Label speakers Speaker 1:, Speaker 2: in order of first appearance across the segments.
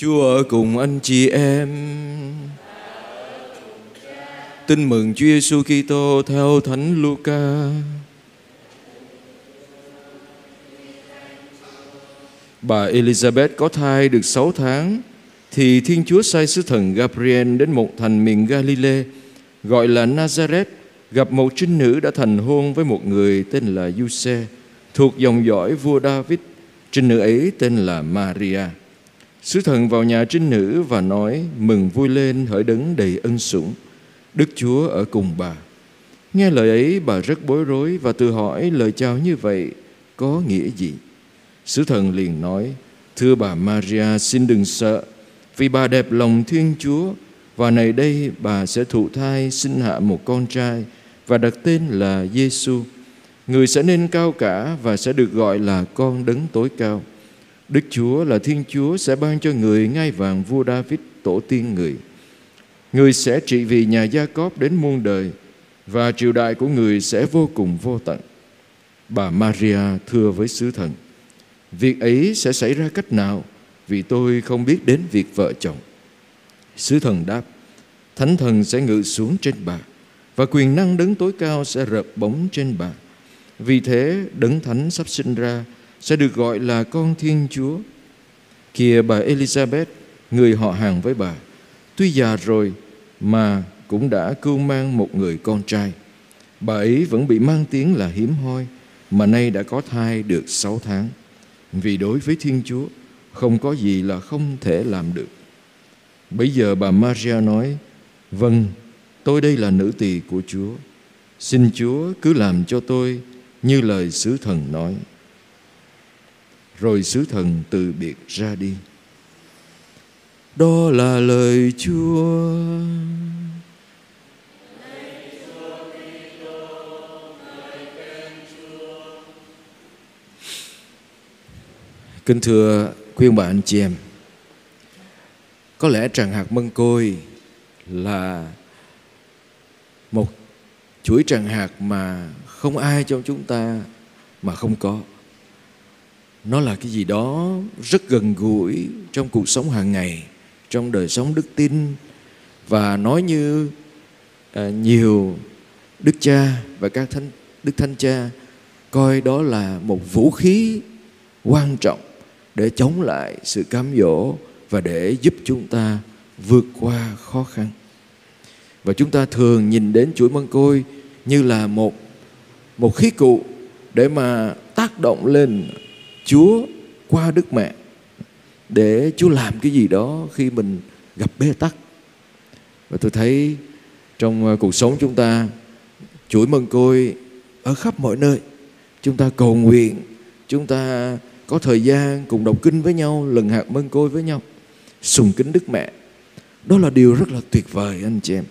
Speaker 1: Chúa ở cùng anh chị em. Tin mừng Chúa Giêsu Kitô theo Thánh Luca. Bà Elizabeth có thai được 6 tháng, thì Thiên Chúa sai sứ thần Gabriel đến một thành miền Galilee, gọi là Nazareth, gặp một trinh nữ đã thành hôn với một người tên là Giuse, thuộc dòng dõi vua David. Trinh nữ ấy tên là Maria. Sứ thần vào nhà trinh nữ và nói, mừng vui lên, hỡi đấng đầy ân sủng. Đức Chúa ở cùng bà. Nghe lời ấy, bà rất bối rối và tự hỏi lời chào như vậy có nghĩa gì. Sứ thần liền nói, Thưa bà Maria, xin đừng sợ, vì bà đẹp lòng Thiên Chúa, và này đây bà sẽ thụ thai sinh hạ một con trai và đặt tên là Giêsu. Người sẽ nên cao cả và sẽ được gọi là con đấng tối cao. Đức Chúa là Thiên Chúa sẽ ban cho người ngai vàng vua David tổ tiên người. Người sẽ trị vì nhà Gia Cóp đến muôn đời và triều đại của người sẽ vô cùng vô tận. Bà Maria thưa với sứ thần, việc ấy sẽ xảy ra cách nào vì tôi không biết đến việc vợ chồng. Sứ thần đáp, Thánh thần sẽ ngự xuống trên bà và quyền năng đấng tối cao sẽ rợp bóng trên bà. Vì thế đấng thánh sắp sinh ra sẽ được gọi là con Thiên Chúa. Kìa bà Elizabeth, người họ hàng với bà, tuy già rồi mà cũng đã cưu mang một người con trai. Bà ấy vẫn bị mang tiếng là hiếm hoi, mà nay đã có thai được sáu tháng. Vì đối với Thiên Chúa, không có gì là không thể làm được. Bây giờ bà Maria nói, Vâng, tôi đây là nữ tỳ của Chúa. Xin Chúa cứ làm cho tôi như lời sứ thần nói. Rồi sứ thần từ biệt ra đi. Đó là lời Chúa. Kính thưa quý ông bà anh chị em, có lẽ tràng hạt mân côi là một chuỗi tràng hạt mà không ai trong chúng ta mà không có. Nó là cái gì đó rất gần gũi trong cuộc sống hàng ngày, trong đời sống đức tin và nói như à, nhiều đức cha và các thánh đức thánh cha coi đó là một vũ khí quan trọng để chống lại sự cám dỗ và để giúp chúng ta vượt qua khó khăn. Và chúng ta thường nhìn đến chuỗi măng côi như là một một khí cụ để mà tác động lên Chúa qua Đức Mẹ để Chúa làm cái gì đó khi mình gặp bế tắc. Và tôi thấy trong ờ, cuộc sống chúng ta chuỗi mân côi ở khắp mọi nơi. Chúng ta cầu nguyện, chúng ta có thời gian cùng đọc kinh với nhau, lần hạt mân côi với nhau, sùng kính Đức Mẹ. Đó là điều rất là tuyệt vời anh chị em.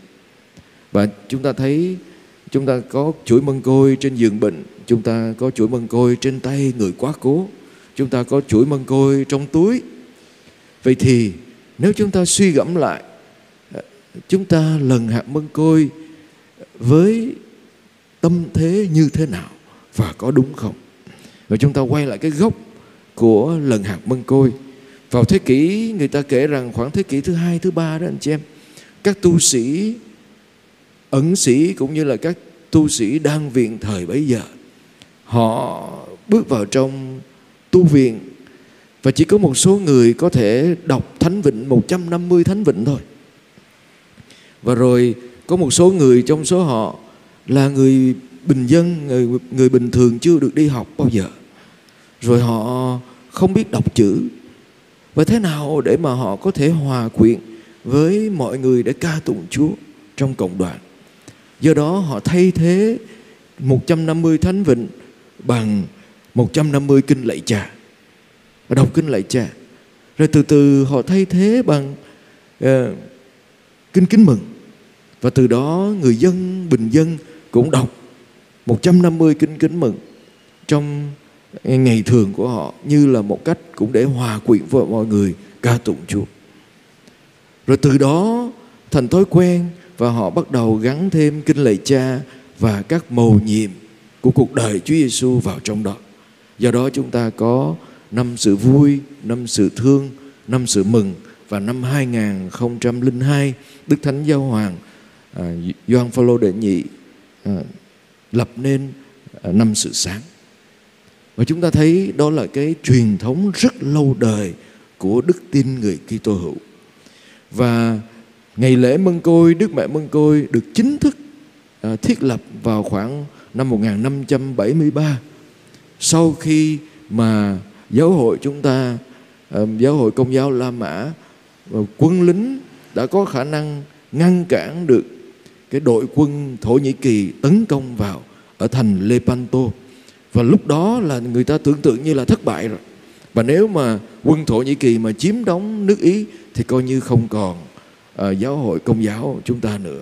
Speaker 1: Và chúng ta thấy chúng ta có chuỗi mân côi trên giường bệnh, chúng ta có chuỗi mân côi trên tay người quá cố, chúng ta có chuỗi mân côi trong túi. Vậy thì nếu chúng ta suy gẫm lại, ờ, chúng ta lần hạt mân côi với tâm thế như thế nào và có đúng không? Và chúng ta quay lại cái gốc của lần hạt mân côi. Vào thế kỷ người ta kể rằng khoảng thế kỷ thứ hai, thứ ba đó anh chị em, các tu sĩ ẩn sĩ cũng như là các tu sĩ đang viện thời bấy giờ họ bước vào trong tu viện và chỉ có một số người có thể đọc Thánh Vịnh 150 Thánh Vịnh thôi. Và rồi có một số người trong số họ là người bình dân, người, người bình thường chưa được đi học bao giờ. Rồi họ không biết đọc chữ. Và thế nào để mà họ có thể hòa quyện với mọi người để ca tụng Chúa trong cộng đoàn. Do đó họ thay thế 150 thánh vịnh bằng 150 kinh lạy cha. Và đọc kinh lạy cha. Rồi từ từ họ thay thế bằng uh, kinh kính mừng. Và từ đó người dân, bình dân cũng đọc 150 kinh kính mừng trong ngày thường của họ như là một cách cũng để hòa quyện với mọi người ca tụng Chúa. Rồi từ đó thành thói quen và họ bắt đầu gắn thêm kinh lạy cha và các mầu nhiệm của cuộc đời Chúa Giêsu vào trong đó. Do đó chúng ta có năm sự vui, năm sự thương, năm sự mừng và năm 2002 Đức Thánh Giáo Hoàng à, Gioan Phaolô đệ nhị à, lập nên à, năm sự sáng. Và chúng ta thấy đó là cái truyền thống rất lâu đời của đức tin người Kitô hữu. Và ngày lễ Mân Côi Đức Mẹ Mân Côi được chính thức à, thiết lập vào khoảng năm 1573 sau khi mà giáo hội chúng ta giáo hội công giáo La Mã và quân lính đã có khả năng ngăn cản được cái đội quân Thổ Nhĩ Kỳ tấn công vào ở thành Lepanto. Và lúc đó là người ta tưởng tượng như là thất bại rồi. Và nếu mà quân Thổ Nhĩ Kỳ mà chiếm đóng nước Ý thì coi như không còn uh, giáo hội công giáo chúng ta nữa.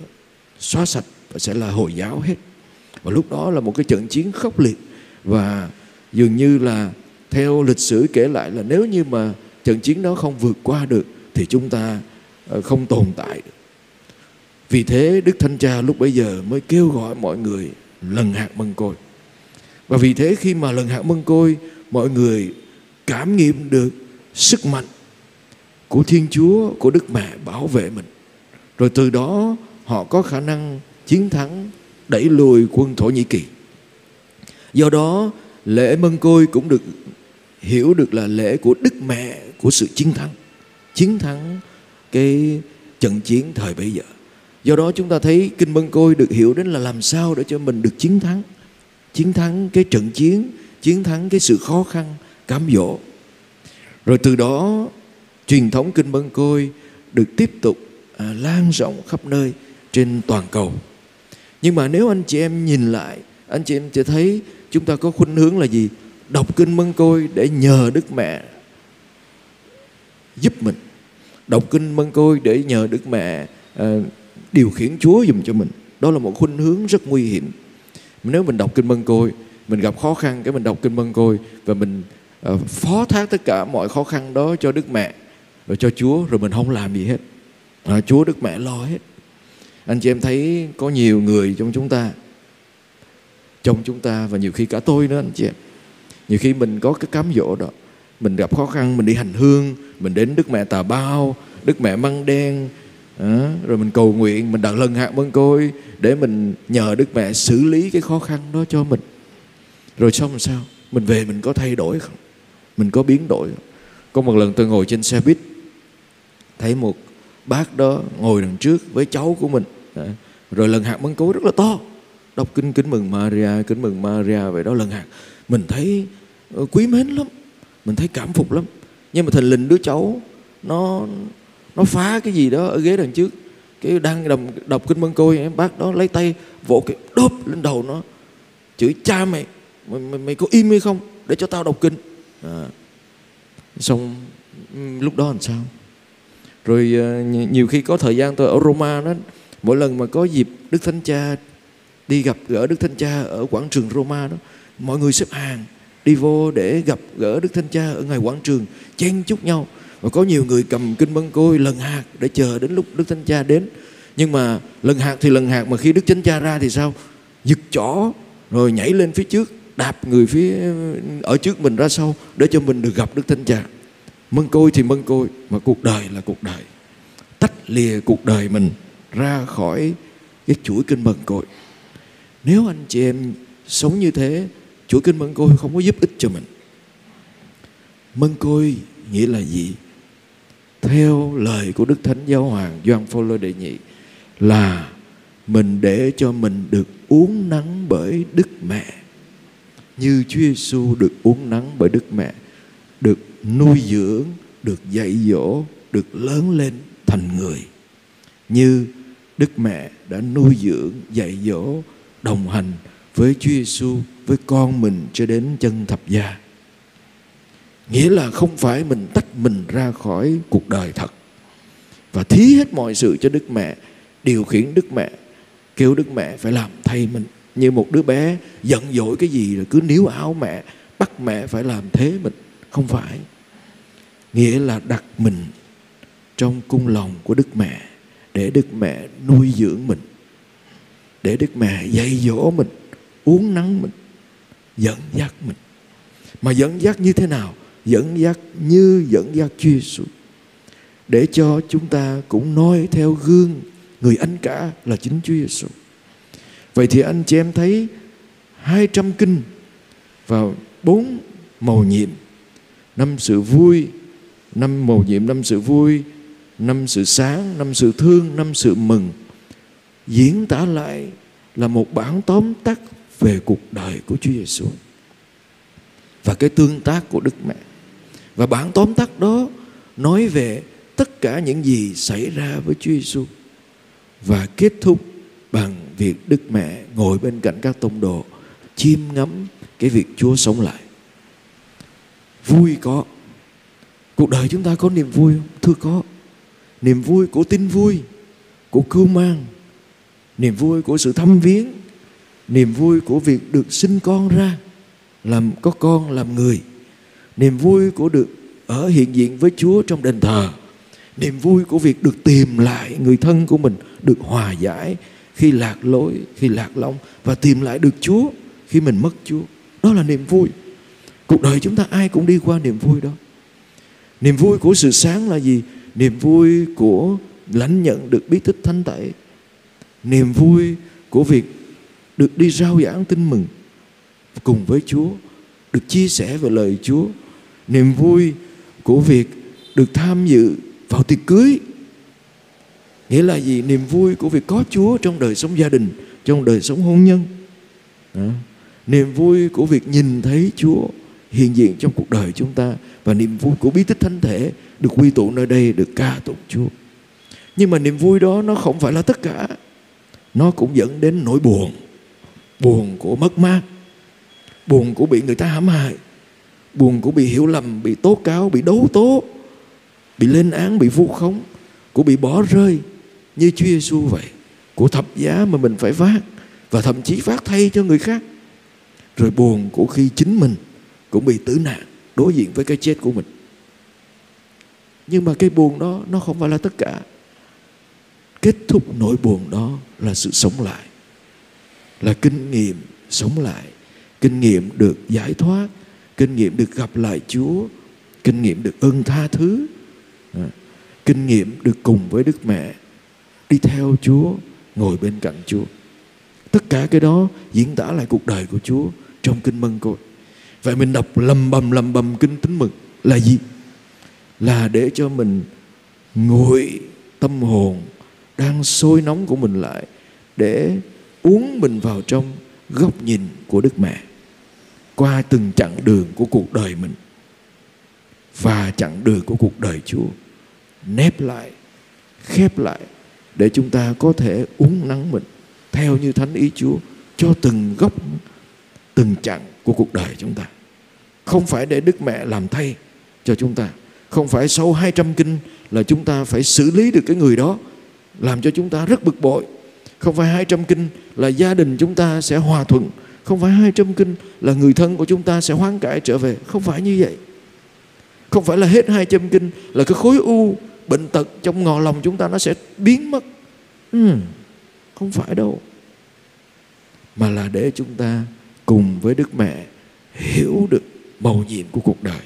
Speaker 1: Xóa sạch và sẽ là hồi giáo hết. Và lúc đó là một cái trận chiến khốc liệt và dường như là theo lịch sử kể lại là nếu như mà trận chiến đó không vượt qua được thì chúng ta ờ, không tồn tại được vì thế Đức Thánh Cha lúc bấy giờ mới kêu gọi mọi người lần hạt mân côi và vì thế khi mà lần hạt mân côi mọi người cảm nghiệm được sức mạnh của Thiên Chúa, của Đức Mẹ bảo vệ mình. Rồi từ đó họ có khả năng chiến thắng đẩy lùi quân Thổ Nhĩ Kỳ. Do đó lễ mân côi cũng được hiểu được là lễ của Đức Mẹ của sự chiến thắng. Chiến thắng cái trận chiến thời bấy giờ. Do đó chúng ta thấy kinh mân côi được hiểu đến là làm sao để cho mình được chiến thắng. Chiến thắng cái trận chiến, chiến thắng cái sự khó khăn, cám dỗ. Rồi từ đó truyền thống kinh mân côi được tiếp tục à, lan rộng khắp nơi trên toàn cầu. Nhưng mà nếu anh chị em nhìn lại, anh chị em sẽ thấy chúng ta có khuynh hướng là gì? Đọc kinh mân côi để nhờ Đức Mẹ giúp mình. Đọc kinh mân côi để nhờ Đức Mẹ à, điều khiển Chúa dùm cho mình. Đó là một khuynh hướng rất nguy hiểm. Nếu mình đọc kinh mân côi, mình gặp khó khăn cái mình đọc kinh mân côi và mình uh, phó thác tất cả mọi khó khăn đó cho Đức Mẹ và cho Chúa rồi mình không làm gì hết. À, Chúa Đức Mẹ lo hết. Anh chị em thấy có nhiều người trong chúng ta trong chúng ta và nhiều khi cả tôi nữa anh chị em. Nhiều khi mình có cái cám dỗ đó mình gặp khó khăn mình đi hành hương mình đến đức mẹ tà bao đức mẹ măng đen à, rồi mình cầu nguyện mình đặt lần hạt mân côi để mình nhờ đức mẹ xử lý cái khó khăn đó cho mình rồi xong làm sao mình về mình có thay đổi không mình có biến đổi không? có một lần tôi ngồi trên xe buýt thấy một bác đó ngồi đằng trước với cháu của mình à, rồi lần hạt mân côi rất là to đọc kinh kính mừng Maria kính mừng Maria vậy đó lần hạt mình thấy ờ, quý mến lắm mình thấy cảm phục lắm. Nhưng mà thình lình đứa cháu nó nó phá cái gì đó ở ghế đằng trước. Cái đang đọc, đọc kinh mân côi em bác đó lấy tay vỗ cái đốp lên đầu nó. Chửi cha mày mày, mày, mày có im hay không? Để cho tao đọc kinh à. xong lúc đó làm sao? Rồi ờ, nhiều khi có thời gian tôi ở Roma đó mỗi lần mà có dịp Đức Thánh Cha đi gặp gỡ Đức Thánh Cha ở quảng trường Roma đó. Mọi người xếp hàng, đi vô để gặp gỡ Đức Thánh Cha ở ngoài quảng trường, chen chúc nhau. Và có nhiều người cầm kinh băng côi lần hạt để chờ đến lúc Đức Thánh Cha đến. Nhưng mà lần hạt thì lần hạt mà khi Đức Thánh Cha ra thì sao? Giật chỏ rồi nhảy lên phía trước, đạp người phía, ở trước mình ra sau, để cho mình được gặp Đức Thánh Cha. Mân côi thì mân côi, mà cuộc đời là cuộc đời. Tách lìa cuộc đời mình ra khỏi cái chuỗi kinh mân côi nếu anh chị em sống như thế chuỗi kinh mân côi không có giúp ích cho mình. Mân côi nghĩa là gì? Theo lời của đức thánh giáo hoàng Gioan Phaolô đệ nhị, là mình để cho mình được uống nắng bởi Đức Mẹ. Như Chúa Giêsu được uống nắng bởi Đức Mẹ, được nuôi dưỡng, được dạy dỗ, được lớn lên thành người. Như Đức Mẹ đã nuôi dưỡng, dạy dỗ đồng hành với Chúa Giêsu với con mình cho đến chân thập giá nghĩa là không phải mình tách mình ra khỏi cuộc đời thật và thí hết mọi sự cho đức mẹ, điều khiển đức mẹ, kêu đức mẹ phải làm thay mình. Như một đứa bé giận dỗi cái gì rồi cứ níu áo mẹ, bắt mẹ phải làm thế mình. Không phải. Nghĩa là đặt mình trong cung lòng của đức mẹ để đức mẹ nuôi dưỡng mình để đức mẹ dạy dỗ mình, uống nắng mình, dẫn dắt mình. Mà dẫn dắt như thế nào? Dẫn dắt như dẫn dắt Chúa Giêsu. Để cho chúng ta cũng noi theo gương người anh cả là chính Chúa Giêsu. Vậy thì anh chị em thấy 200 kinh và bốn màu nhiệm. Năm sự vui, năm màu nhiệm, năm sự vui, năm sự sáng, năm sự thương, năm sự mừng diễn tả lại là một bản tóm tắt về cuộc đời của Chúa Giêsu và cái tương tác của Đức Mẹ và bản tóm tắt đó nói về tất cả những gì xảy ra với Chúa Giêsu và kết thúc bằng việc Đức Mẹ ngồi bên cạnh các tông đồ chiêm ngắm cái việc Chúa sống lại. Vui có. Cuộc đời chúng ta có niềm vui không? Thưa có. Niềm vui của tin vui, của cưu mang, niềm vui của sự thăm viếng, niềm vui của việc được sinh con ra, làm có con làm người, niềm vui của được ở hiện diện với Chúa trong đền thờ, niềm vui của việc được tìm lại người thân của mình, được hòa giải khi lạc lối, khi lạc lõng và tìm lại được Chúa khi mình mất Chúa. Đó là niềm vui. Cuộc đời chúng ta ai cũng đi qua niềm vui đó. Niềm vui của sự sáng là gì? Niềm vui của lãnh nhận được bí tích thánh tẩy. Niềm vui của việc được đi rao giảng tin mừng cùng với Chúa, được chia sẻ về lời Chúa. Niềm vui của việc được tham dự vào tiệc cưới. Nghĩa là gì? Niềm vui của việc có Chúa trong đời sống gia đình, trong đời sống hôn nhân. Đó niềm vui của việc nhìn thấy Chúa hiện diện trong cuộc đời chúng ta và niềm vui của bí tích thánh thể được quy tụ nơi đây được ca tụng Chúa. Nhưng mà niềm vui đó nó không phải là tất cả. Nó cũng dẫn đến nỗi buồn. Buồn của mất mát. Buồn của bị người ta hãm hại. Buồn của bị hiểu lầm, bị tố cáo, bị đấu tố, bị lên án, bị vu khống, của bị bỏ rơi như Chúa Giêsu vậy. Của thập giá mà mình phải vác và thậm chí vác thay cho người khác rồi buồn của khi chính mình cũng bị tử nạn đối diện với cái chết của mình nhưng mà cái buồn đó nó không phải là tất cả kết thúc nỗi buồn đó là sự sống lại, là kinh nghiệm sống lại, kinh nghiệm được giải thoát, kinh nghiệm được gặp lại chúa, kinh nghiệm được ơn tha thứ à, kinh nghiệm được cùng với đức mẹ, đi theo chúa, ngồi bên cạnh chúa. Tất cả cái đó diễn tả lại cuộc đời của chúa trong kinh mân côi. Vậy mình đọc lầm bầm lầm bầm kinh tính mực là gì? Là để cho mình nguội tâm hồn đang sôi nóng của mình lại để uống mình vào trong góc nhìn của Đức Mẹ, qua từng chặng đường của cuộc đời mình và chặng đường của cuộc đời Chúa, nép lại, khép lại để chúng ta có thể uống nắng mình theo như thánh ý Chúa cho từng góc, từng chặng của cuộc đời chúng ta. Không phải để Đức Mẹ làm thay cho chúng ta. Không phải sau 200 kinh là chúng ta phải xử lý được cái người đó làm cho chúng ta rất bực bội. Không phải 200 kinh là gia đình chúng ta sẽ hòa thuận. Không phải 200 kinh là người thân của chúng ta sẽ hoán cải trở về. Không phải như vậy. Không phải là hết 200 kinh là cái khối u bệnh tật trong ngò lòng chúng ta nó sẽ biến mất. Ừ, không phải đâu. Mà là để chúng ta cùng với Đức Mẹ hiểu được màu nhiệm của cuộc đời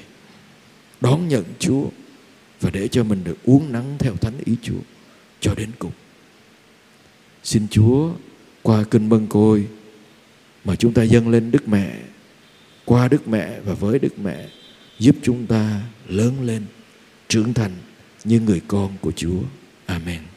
Speaker 1: đón nhận Chúa và để cho mình được uống nắng theo thánh ý Chúa cho đến cùng. Xin Chúa qua kinh mân côi mà chúng ta dâng lên Đức Mẹ, qua Đức Mẹ và với Đức Mẹ giúp chúng ta lớn lên, trưởng thành như người con của Chúa. Amen.